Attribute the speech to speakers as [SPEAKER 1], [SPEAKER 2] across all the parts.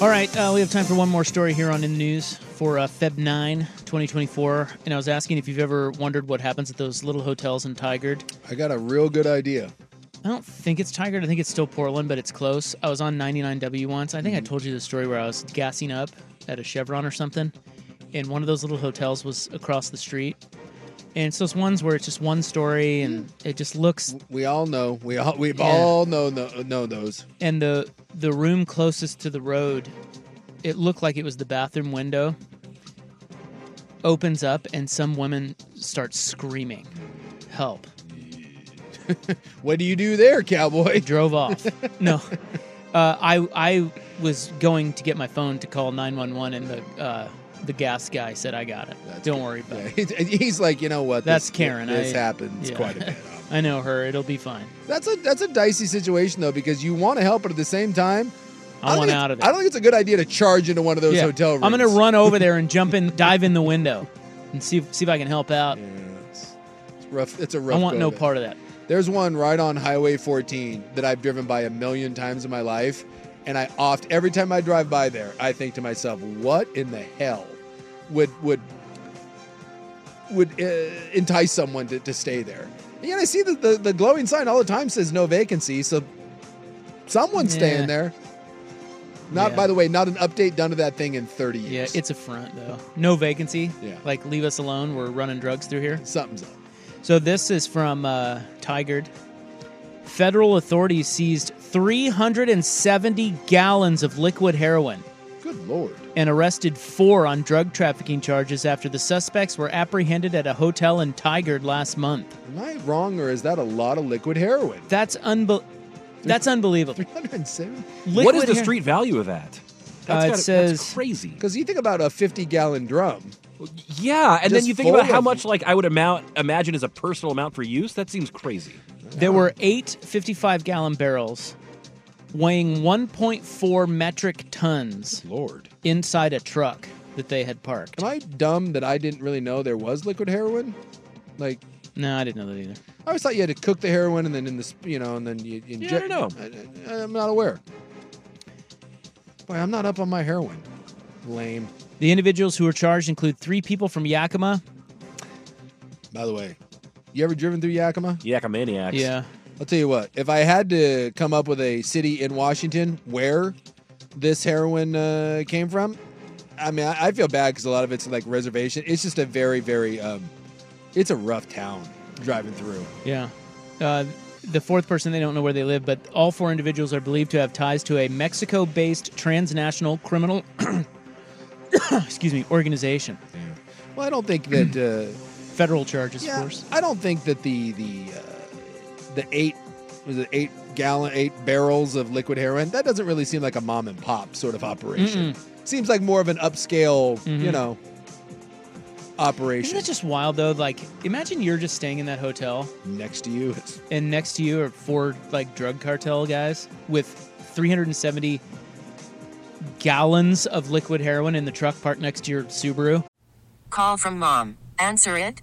[SPEAKER 1] All right, uh, we have time for one more story here on In the News for uh, Feb 9, 2024. And I was asking if you've ever wondered what happens at those little hotels in Tigard.
[SPEAKER 2] I got a real good idea.
[SPEAKER 1] I don't think it's Tigard. I think it's still Portland, but it's close. I was on 99W once. I think I told you the story where I was gassing up at a Chevron or something, and one of those little hotels was across the street. And it's those ones where it's just one story, and it just looks.
[SPEAKER 2] We all know. We all we
[SPEAKER 1] Yeah.
[SPEAKER 2] all know, know know those.
[SPEAKER 1] And the the room closest to the road, it looked like it was the bathroom window. Opens up, and some women start screaming, "Help!"
[SPEAKER 2] What do you do there, cowboy?
[SPEAKER 1] drove off. no, uh, I I was going to get my phone to call nine one one, and the uh, the gas guy said I got it. Don't worry about
[SPEAKER 2] Yeah,
[SPEAKER 1] it.
[SPEAKER 2] he's- like, you know what?
[SPEAKER 1] That's
[SPEAKER 2] this,
[SPEAKER 1] Karen.
[SPEAKER 2] This
[SPEAKER 1] I-
[SPEAKER 2] happens
[SPEAKER 1] yeah.
[SPEAKER 2] quite a bit.
[SPEAKER 1] I know her. It'll be fine.
[SPEAKER 2] That's a that's a dicey situation though because you want to help, but at the same time,
[SPEAKER 1] I
[SPEAKER 2] don't
[SPEAKER 1] want
[SPEAKER 2] think
[SPEAKER 1] out
[SPEAKER 2] it's-
[SPEAKER 1] of there.
[SPEAKER 2] I don't think it's a good idea to charge into one of those
[SPEAKER 1] Yeah.
[SPEAKER 2] hotel rooms.
[SPEAKER 1] I'm gonna run over there and jump in, dive in the window, and see if, see if I can help out.
[SPEAKER 2] It's rough. It's a rough.
[SPEAKER 1] I want no part of that.
[SPEAKER 2] There's one right on Highway 14 that I've driven by a million times in my life, and I oft every time I drive by there, I think to myself, "What in the hell would would would uh, entice someone to, to stay there?" And yet I see the, the the glowing sign all the time says no vacancy, so someone's
[SPEAKER 1] Yeah.
[SPEAKER 2] staying there. Not,
[SPEAKER 1] Yeah.
[SPEAKER 2] by the way, not an update done to that thing in 30 years.
[SPEAKER 1] Yeah, it's a front though. No vacancy.
[SPEAKER 2] Yeah.
[SPEAKER 1] Like leave us alone. We're running drugs through here.
[SPEAKER 2] Something's up.
[SPEAKER 1] So this is from uh, Tigard. Federal authorities seized 370 gallons of liquid heroin
[SPEAKER 2] Good lord.
[SPEAKER 1] and arrested four on drug trafficking charges after the suspects were apprehended at a hotel in Tigard last month.
[SPEAKER 2] Am I wrong, or is that a lot of liquid heroin?
[SPEAKER 1] That's unbe- That's unbelievable.
[SPEAKER 2] 307?
[SPEAKER 3] what is
[SPEAKER 1] Liquid
[SPEAKER 3] the
[SPEAKER 1] her-
[SPEAKER 3] street value of that?
[SPEAKER 1] Uh,
[SPEAKER 3] That's
[SPEAKER 1] it
[SPEAKER 3] gotta-
[SPEAKER 1] says-
[SPEAKER 3] that's crazy.
[SPEAKER 2] Because you think about a 50 gallon drum.
[SPEAKER 3] Yeah, and then you think about how much like I would amount imagine is a personal amount for use. That seems crazy.
[SPEAKER 1] There were eight 55 gallon barrels weighing 1.4 metric tons
[SPEAKER 2] Lord.
[SPEAKER 1] inside a truck that they had parked.
[SPEAKER 2] Am I dumb that I didn't really know there was liquid heroin? Like,
[SPEAKER 1] No, I didn't know that either.
[SPEAKER 2] I always thought you had to cook the heroin and then in this, you know, and then you
[SPEAKER 3] Yeah,
[SPEAKER 2] inject.
[SPEAKER 3] I don't know.
[SPEAKER 2] I, am not aware. Boy, I'm not up on my heroin. Lame.
[SPEAKER 1] The individuals who were charged include three people from Yakima.
[SPEAKER 2] By the way, you ever driven through Yakima?
[SPEAKER 3] Yakamaniacs.
[SPEAKER 1] Yeah.
[SPEAKER 2] I'll tell you what. If I had to come up with a city in Washington where this heroin uh, came from, I mean, I, I feel bad because a lot of it's like reservation. It's just a very, very, um, it's a rough town driving through.
[SPEAKER 1] Yeah. Uh, the fourth person, they don't know where they live, but all four individuals are believed to have ties to a Mexico based transnational criminal excuse me, organization.
[SPEAKER 2] Well, I don't think that. Uh,
[SPEAKER 1] Federal charges,
[SPEAKER 2] yeah,
[SPEAKER 1] of course.
[SPEAKER 2] I don't think that the the uh, the eight was it eight gallon eight barrels of liquid heroin that doesn't really seem like a mom and pop sort of operation. Seems like more of an upscale, you
[SPEAKER 1] Mhm.
[SPEAKER 2] know,
[SPEAKER 1] Isn't
[SPEAKER 2] operation.
[SPEAKER 1] that just wild though? Like, imagine you're just staying in that hotel,
[SPEAKER 2] Next to you, it's
[SPEAKER 1] and next to you are four like drug cartel guys with 370 gallons of liquid heroin in the truck parked next to your Subaru?
[SPEAKER 4] Call from mom. Answer it.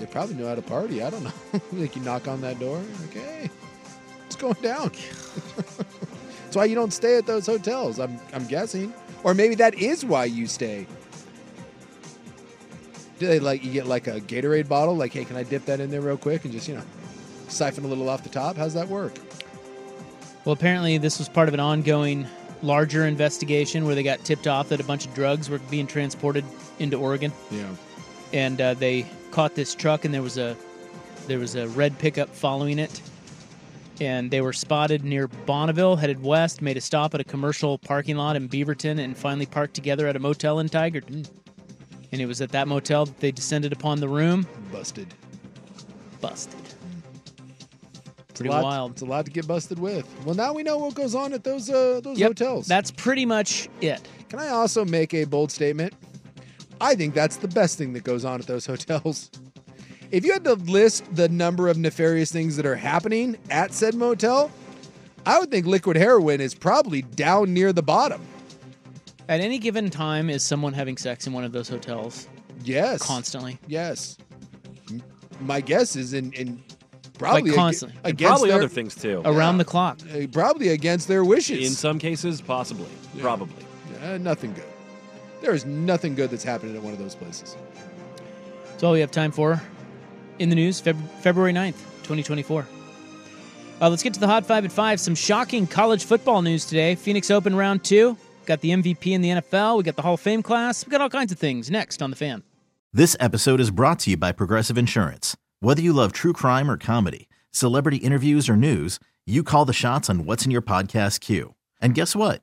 [SPEAKER 2] They probably know how to party. I don't know. like you knock on that door. Okay, it's going down. That's why you don't stay at those hotels. I'm I'm guessing, or maybe that is why you stay. Do they like you get like a Gatorade bottle? Like, hey, can I dip that in there real quick and just you know siphon a little off the top? How's that work?
[SPEAKER 1] Well, apparently, this was part of an ongoing, larger investigation where they got tipped off that a bunch of drugs were being transported into Oregon,
[SPEAKER 2] Yeah.
[SPEAKER 1] and uh, they caught this truck, and there was a there was a red pickup following it, and they were spotted near Bonneville, headed west, made a stop at a commercial parking lot in Beaverton, and finally parked together at a motel in Tigerton. And it was at that motel that they descended upon the room,
[SPEAKER 2] Busted.
[SPEAKER 1] busted.
[SPEAKER 2] It's
[SPEAKER 1] Pretty
[SPEAKER 2] a lot,
[SPEAKER 1] wild.
[SPEAKER 2] It's a lot to get busted with. Well, now we know what goes on at those uh, those
[SPEAKER 1] Yep,
[SPEAKER 2] hotels.
[SPEAKER 1] That's pretty much it.
[SPEAKER 2] Can I also make a bold statement? I think that's the best thing that goes on at those hotels. If you had to list the number of nefarious things that are happening at said motel, I would think liquid heroin is probably down near the bottom.
[SPEAKER 1] At any given time, is someone having sex in one of those hotels
[SPEAKER 2] Yes.
[SPEAKER 1] constantly?
[SPEAKER 2] Yes. My guess is in, in probably ag-
[SPEAKER 1] constantly.
[SPEAKER 3] And
[SPEAKER 2] against
[SPEAKER 3] probably
[SPEAKER 2] their,
[SPEAKER 3] other things too.
[SPEAKER 1] Around the clock.
[SPEAKER 2] uh, probably against their wishes.
[SPEAKER 3] In some cases, possibly. Probably.
[SPEAKER 2] Uh, nothing good. There is nothing good that's happening at one of those places.
[SPEAKER 1] That's all we have time for in the news, Feb- February 9th, 2024. Uh, let's get to the Hot 5 at 5. Some shocking college football news today. Phoenix Open round two. Got the MVP in the NFL. We got the Hall of Fame class. We got all kinds of things next on The Fan.
[SPEAKER 5] This episode is brought to you by Progressive Insurance. Whether you love true crime or comedy, celebrity interviews or news, you call the shots on what's in your podcast queue. And guess what?